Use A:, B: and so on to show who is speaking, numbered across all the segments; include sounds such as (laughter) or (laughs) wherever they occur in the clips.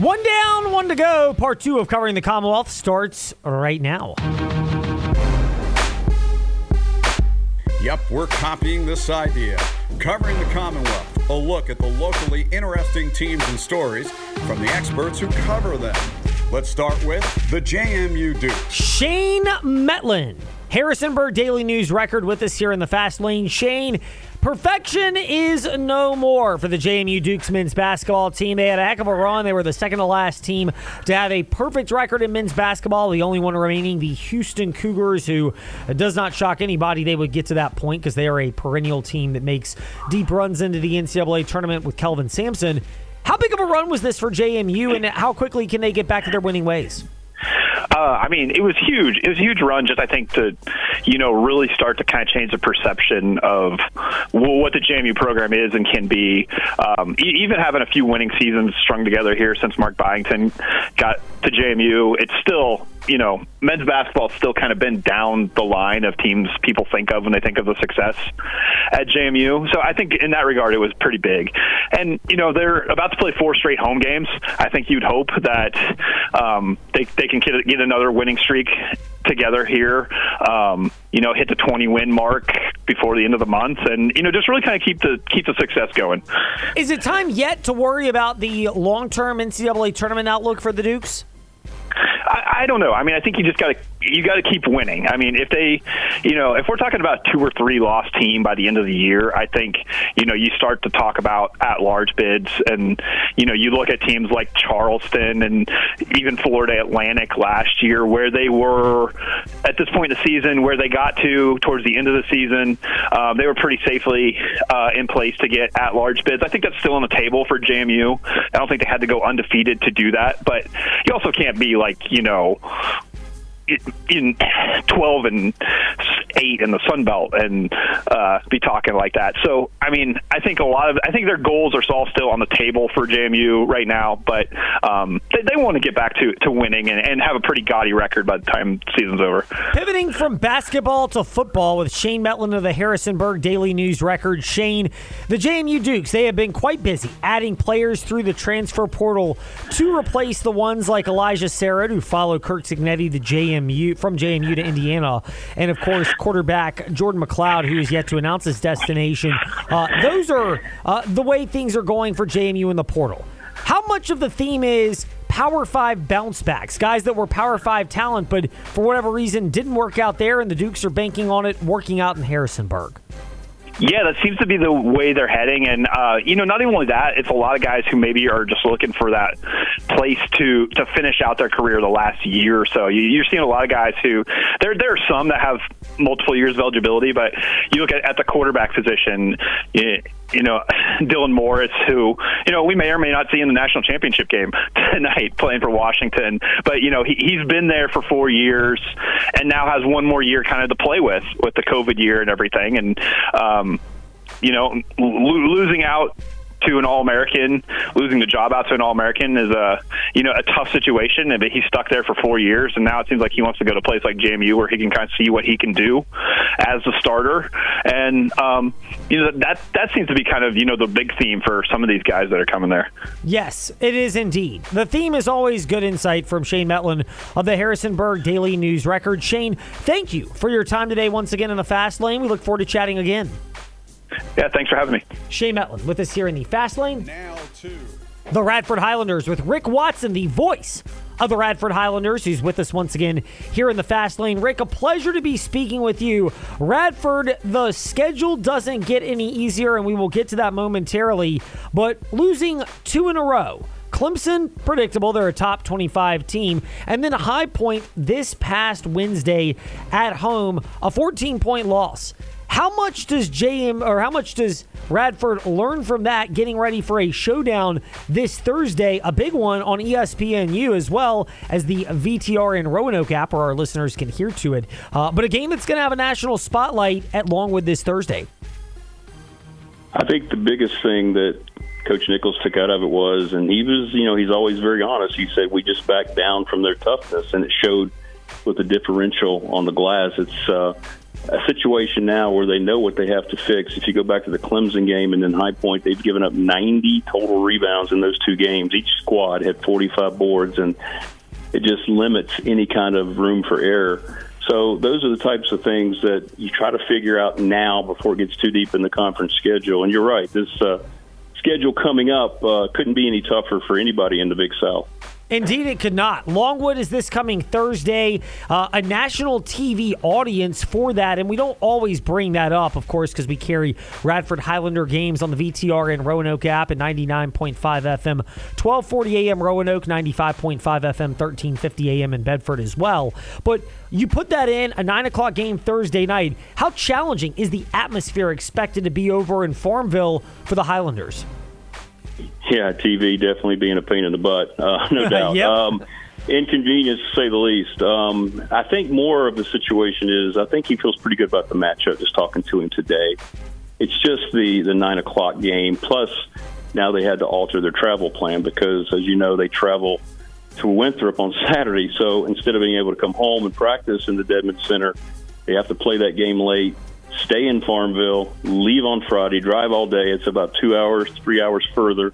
A: One down, one to go. Part two of covering the Commonwealth starts right now.
B: Yep, we're copying this idea. Covering the Commonwealth, a look at the locally interesting teams and stories from the experts who cover them. Let's start with the JMU Duke.
A: Shane Mettlen, Harrisonburg Daily News record with us here in the fast lane. Shane, Perfection is no more for the JMU Dukes men's basketball team. They had a heck of a run. They were the second to last team to have a perfect record in men's basketball. The only one remaining, the Houston Cougars, who does not shock anybody. They would get to that point because they are a perennial team that makes deep runs into the NCAA tournament with Kelvin Sampson. How big of a run was this for JMU, and how quickly can they get back to their winning ways?
C: Uh, I mean, it was huge. It was a huge run, just I think to, you know, really start to kind of change the perception of what the JMU program is and can be. Um, even having a few winning seasons strung together here since Mark Byington got to JMU, it's still you know, men's basketball still kind of been down the line of teams people think of when they think of the success at JMU. So I think in that regard, it was pretty big. And, you know, they're about to play four straight home games. I think you'd hope that um, they, they can get, get another winning streak together here, um, you know, hit the 20 win mark before the end of the month and, you know, just really kind of keep the, keep the success going.
A: Is it time yet to worry about the long term NCAA tournament outlook for the Dukes?
C: I, I don't know. I mean, I think you just got to you got to keep winning. I mean, if they, you know, if we're talking about two or three lost team by the end of the year, I think you know you start to talk about at large bids, and you know you look at teams like Charleston and even Florida Atlantic last year, where they were at this point in the season, where they got to towards the end of the season, um, they were pretty safely uh, in place to get at large bids. I think that's still on the table for JMU. I don't think they had to go undefeated to do that, but you also can't be like you know in 12 and 8 in the Sun Belt and uh, be talking like that. So, I mean, I think a lot of, I think their goals are all still on the table for JMU right now, but um, they, they, want to get back to, to winning and, and, have a pretty gaudy record by the time season's over.
A: Pivoting from basketball to football with Shane Mettlen of the Harrisonburg Daily News Record. Shane, the JMU Dukes, they have been quite busy adding players through the transfer portal to replace the ones like Elijah Sarratt, who followed Curt Cignetti, the JMU JMU from JMU to Indiana, and of course quarterback Jordan McCloud, who is yet to announce his destination. Uh, those are uh, the way things are going for JMU in the portal. How much of the theme is Power Five bounce backs, guys that were Power Five talent, but for whatever reason didn't work out there, and the Dukes are banking on it working out in Harrisonburg.
C: Yeah, that seems to be the way they're heading, and uh, you know, not only that, it's a lot of guys who maybe are just looking for that place to to finish out their career the last year or so. You, are seeing a lot of guys who there there are some that have multiple years of eligibility, but you look at, at the quarterback position. You, you know, (laughs) Dylan Morris, who, you know, we may or may not see in the national championship game (laughs) tonight playing for Washington. But, you know, he, he's been there for four years and now has one more year kind of to play with, with the COVID year and everything. And, um, you know, lo- losing out to an All American, losing the job out to an All American is a you know a tough situation. But he's stuck there for four years, and now it seems like he wants to go to a place like JMU where he can kind of see what he can do as a starter. And um, you know that that seems to be kind of you know the big theme for some of these guys that are coming there.
A: Yes, it is indeed. The theme is always good insight from Shane Mettlen of the Harrisonburg Daily News Record. Shane, thank you for your time today once again in the fast lane. We look forward to chatting again.
C: Yeah, thanks for having me.
A: Shay Mettlen with us here in the Fast Lane. Now to the Radford Highlanders with Rick Watson, the voice of the Radford Highlanders, who's with us once again here in the Fast Lane. Rick, a pleasure to be speaking with you. Radford, the schedule doesn't get any easier, and we will get to that momentarily, but losing two in a row. Clemson, predictable. They're a top 25 team. And then a High Point this past Wednesday at home, a 14 point loss. How much does JM or how much does Radford learn from that getting ready for a showdown this Thursday, a big one on ESPNU as well as the VTR in Roanoke app where our listeners can hear to it. Uh, but a game that's going to have a national spotlight at Longwood this Thursday.
D: I think the biggest thing that Coach Nichols took out of it was, and he was, you know, he's always very honest. He said we just backed down from their toughness, and it showed with the differential on the glass. It's uh, a situation now where they know what they have to fix. If you go back to the Clemson game and then High Point, they've given up 90 total rebounds in those two games. Each squad had 45 boards, and it just limits any kind of room for error. So those are the types of things that you try to figure out now before it gets too deep in the conference schedule. And you're right, this uh, schedule coming up uh, couldn't be any tougher for anybody in the Big South.
A: Indeed, it could not. Longwood is this coming Thursday, uh, a national TV audience for that, and we don't always bring that up, of course, because we carry Radford Highlander games on the VTR and Roanoke app at 99.5 FM, 1240 AM Roanoke, 95.5 FM, 1350 AM in Bedford as well. But you put that in a 9 o'clock game Thursday night. How challenging is the atmosphere expected to be over in Farmville for the Highlanders?
D: Yeah, TV definitely being a pain in the butt, uh, (laughs) no (laughs) doubt.
A: yep.
D: um, inconvenience to say the least. Um, I think more of the situation is I think he feels pretty good about the matchup. Just talking to him today, it's just the the nine o'clock game. Plus, now they had to alter their travel plan because, as you know, they travel to Winthrop on (laughs) Saturday. So instead of being able to come home and practice in the Dedmon Center, they have to play that game late stay in Farmville, leave on Friday, drive all day. It's about two hours, three hours further,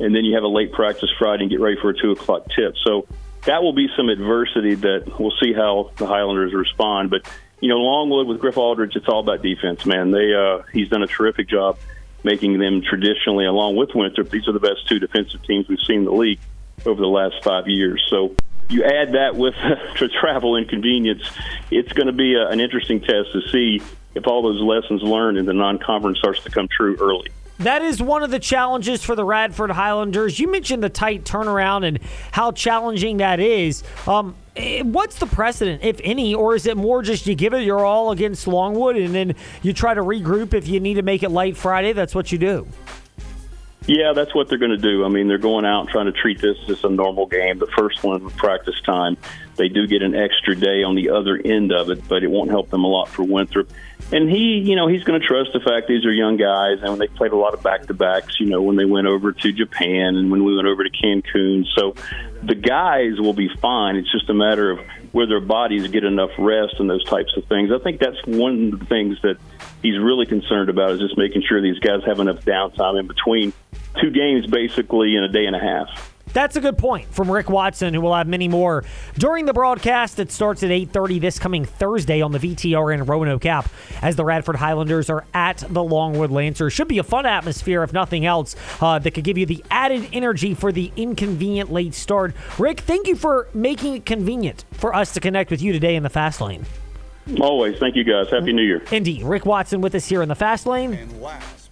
D: and then you have a late practice Friday and get ready for a two o'clock tip. So that will be some adversity that we'll see how the Highlanders respond. But you know, Longwood with Griff Aldrich, it's all about defense, man. They uh, he's done a terrific job making them traditionally, along with Winthrop, these are the best two defensive teams we've seen in the league over the last five years. So you add that with (laughs) the travel inconvenience, it's going to be a, an interesting test to see if all those lessons learned in the non-conference starts to come true early.
A: That is one of the challenges for the Radford Highlanders. You mentioned the tight turnaround and how challenging that is. Um, eh, what's the precedent, if any, or is it more just you give it your all against Longwood and then you try to regroup if you need to make it late Friday? That's what you do.
D: Yeah, that's what they're going to do. I mean, they're going out and trying to treat this as a normal game. The first one practice time, they do get an extra day on the other end of it, but it won't help them a lot for Winthrop. And he, you know, he's going to trust the fact these are young guys, and they played a lot of back to backs. You know, when they went over to Japan and when we went over to Cancun, so the guys will be fine. It's just a matter of where their bodies get enough rest and those types of things. I think that's one of the things that he's really concerned about is just making sure these guys have enough downtime in between two games, basically in a day and a half.
A: That's a good point from Rick Watson, who will have many more during the broadcast that starts at 8.30 this coming Thursday on the VTR in Roanoke app as the Radford Highlanders are at the Longwood Lancers. Should be a fun atmosphere, if nothing else, uh, that could give you the added energy for the inconvenient late start. Rick, thank you for making it convenient for us to connect with you today in the Fast Lane.
D: Always. Thank you, guys. Happy New Year.
A: Indeed. Rick Watson with us here in the Fast Lane.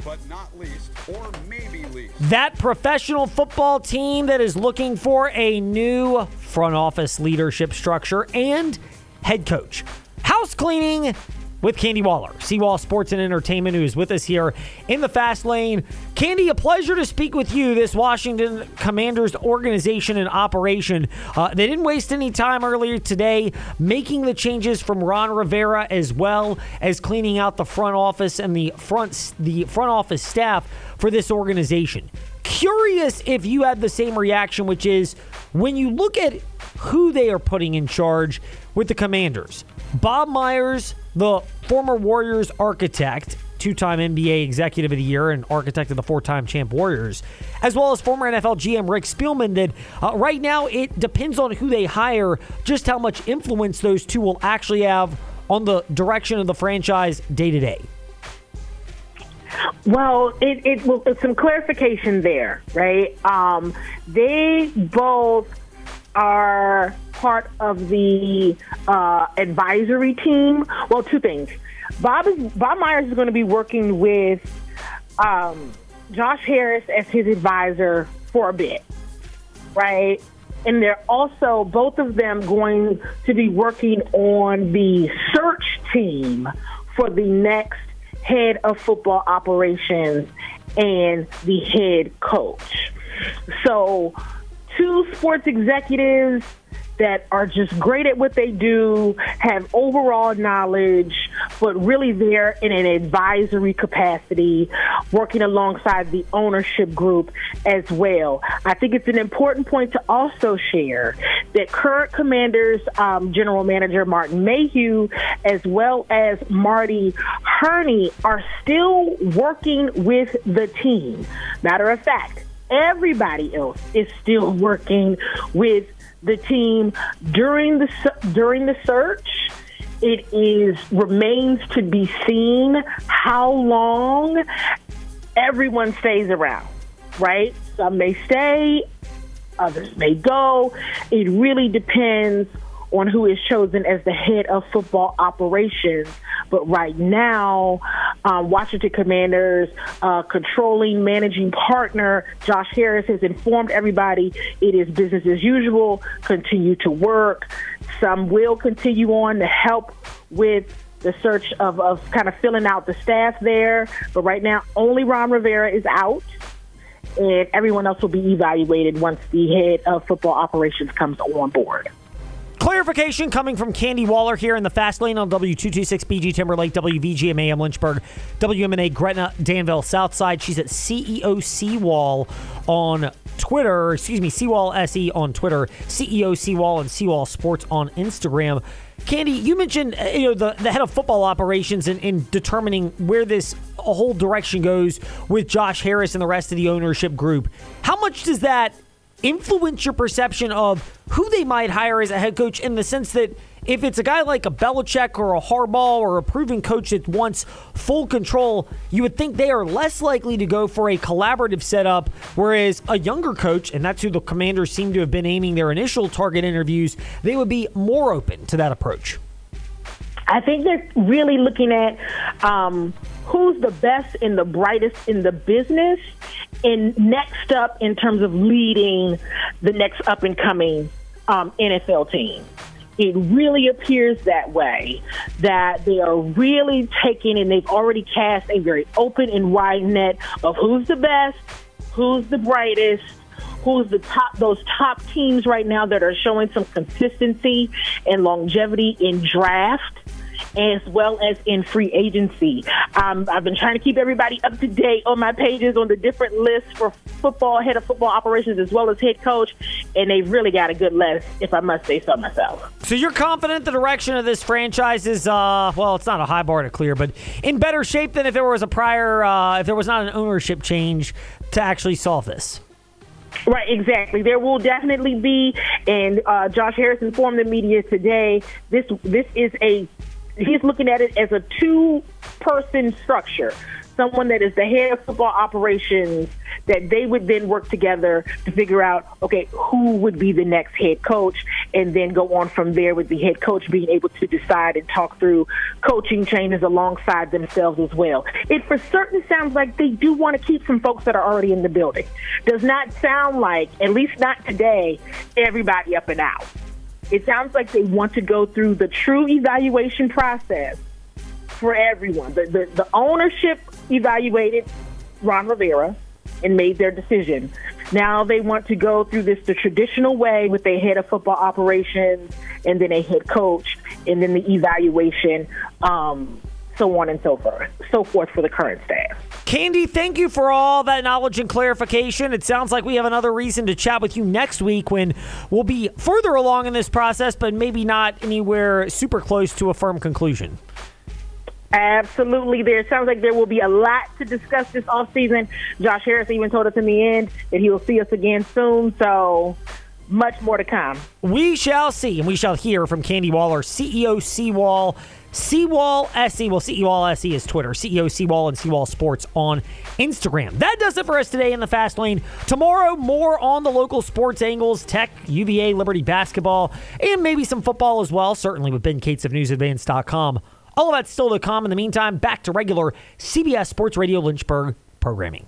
B: But not least, or maybe least,
A: that professional football team that is looking for a new front office leadership structure and head coach. House cleaning with Candy Waller, Seawall Sports and Entertainment, who is with us here in the fast lane. Candy, a pleasure to speak with you. This Washington Commanders organization and operation. Uh, they didn't waste any time earlier today making the changes from Ron Rivera as well as cleaning out the front office and the front the front office staff for this organization. Curious if you had the same reaction, which is when you look at who they are putting in charge with the Commanders. Bob Myers, the former Warriors architect, two time NBA Executive of the Year and architect of the four time champ Warriors, as well as former NFL GM Rick Spielman, that uh, right now it depends on who they hire, just how much influence those two will actually have on the direction of the franchise day to day.
E: Well, it, it well, some clarification there, right? Um, they both are part of the uh, advisory team. Well, two things. Bob is Bob Myers is going to be working with um, Josh Harris as his advisor for a bit, right? And they're also both of them going to be working on the search team for the next head of football operations and the head coach. So two sports executives that are just great at what they do, have overall knowledge, but really they're in an advisory capacity, working alongside the ownership group as well. I think it's an important point to also share that current Commanders um, General Manager Martin Mayhew, as well as Marty Hurney, are still working with the team. Matter of fact, everybody else is still working with the team during the during the search. It is remains to be seen how long everyone stays around. Right? Some may stay, others may go. It really depends on who is chosen as the head of football operations. But right now, um, Washington Commanders uh, controlling managing partner Josh Harris has informed everybody it is business as usual. Continue to work. Some will continue on to help with the search of, of kind of filling out the staff there. But right now, only Ron Rivera is out and everyone else will be evaluated once the head of football operations comes on board.
A: Clarification coming from Candy Waller here in the fast lane on W226BG Timberlake, WVGMA Lynchburg, WMNA Gretna, Danville, Southside. She's at CEO Seawall on Twitter, excuse me, Seawall SE on Twitter, CEO Seawall and Seawall Sports on Instagram. Candy, you mentioned uh, you know the, the head of football operations in, in determining where this whole direction goes with Josh Harris and the rest of the ownership group. How much does that influence your perception of who they might hire as a head coach in the sense that if it's a guy like a Belichick or a Harbaugh or a proven coach that wants full control, you would think they are less likely to go for a collaborative setup, whereas a younger coach, and that's who the commanders seem to have been aiming their initial target interviews, they would be more open to that approach.
E: I think they're really looking at um, who's the best and the brightest in the business, and next up in terms of leading the next up and coming um, NFL team. It really appears that way that they are really taking and they've already cast a very open and wide net of who's the best, who's the brightest, who's the top those top teams right now that are showing some consistency and longevity in draft as well as in free agency. Um, I've been trying to keep everybody up to date on my pages on the different lists for football, head of football operations, as well as head coach, and they've really got a good list, if I must say so myself.
A: So you're confident the direction of this franchise is, uh, well, it's not a high bar to clear, but in better shape than if there was a prior, uh, if there was not an ownership change to actually solve this.
E: Right, exactly. There will definitely be, and uh, Josh Harris informed the media today. This this is a he's looking at it as a two person structure. Someone that is the head of football operations, that they would then work together to figure out, okay, who would be the next head coach, and then go on from there with the head coach being able to decide and talk through coaching changes alongside themselves as well. It for certain sounds like they do want to keep some folks that are already in the building. Does not sound like, at least not today, everybody up and out. It sounds like they want to go through the true evaluation process for everyone. The, the, the ownership evaluated Ron Rivera and made their decision. Now they want to go through this the traditional way with a head of football operations and then a head coach and then the evaluation, um, so on and so forth, so forth for the current staff.
A: Candy, thank you for all that knowledge and clarification. It sounds like we have another reason to chat with you next week when we'll be further along in this process, but maybe not anywhere super close to a firm conclusion.
E: Absolutely. There sounds like there will be a lot to discuss this off season. Josh Harris even told us in the end that he will see us again soon. So much more to come.
A: We shall see, and we shall hear from Candy Waller, CEO Seawall Seawall SE. Well, Seawall SE is Twitter. CEO Seawall and Seawall Sports on Instagram. That does it for us today in the Fast Lane. Tomorrow, more on the local sports angles, tech, UVA, Liberty basketball, and maybe some football as well, certainly with Ben Cates of NewsAdvance.com. All of that's still to come. In the meantime, back to regular CBS Sports Radio Lynchburg programming.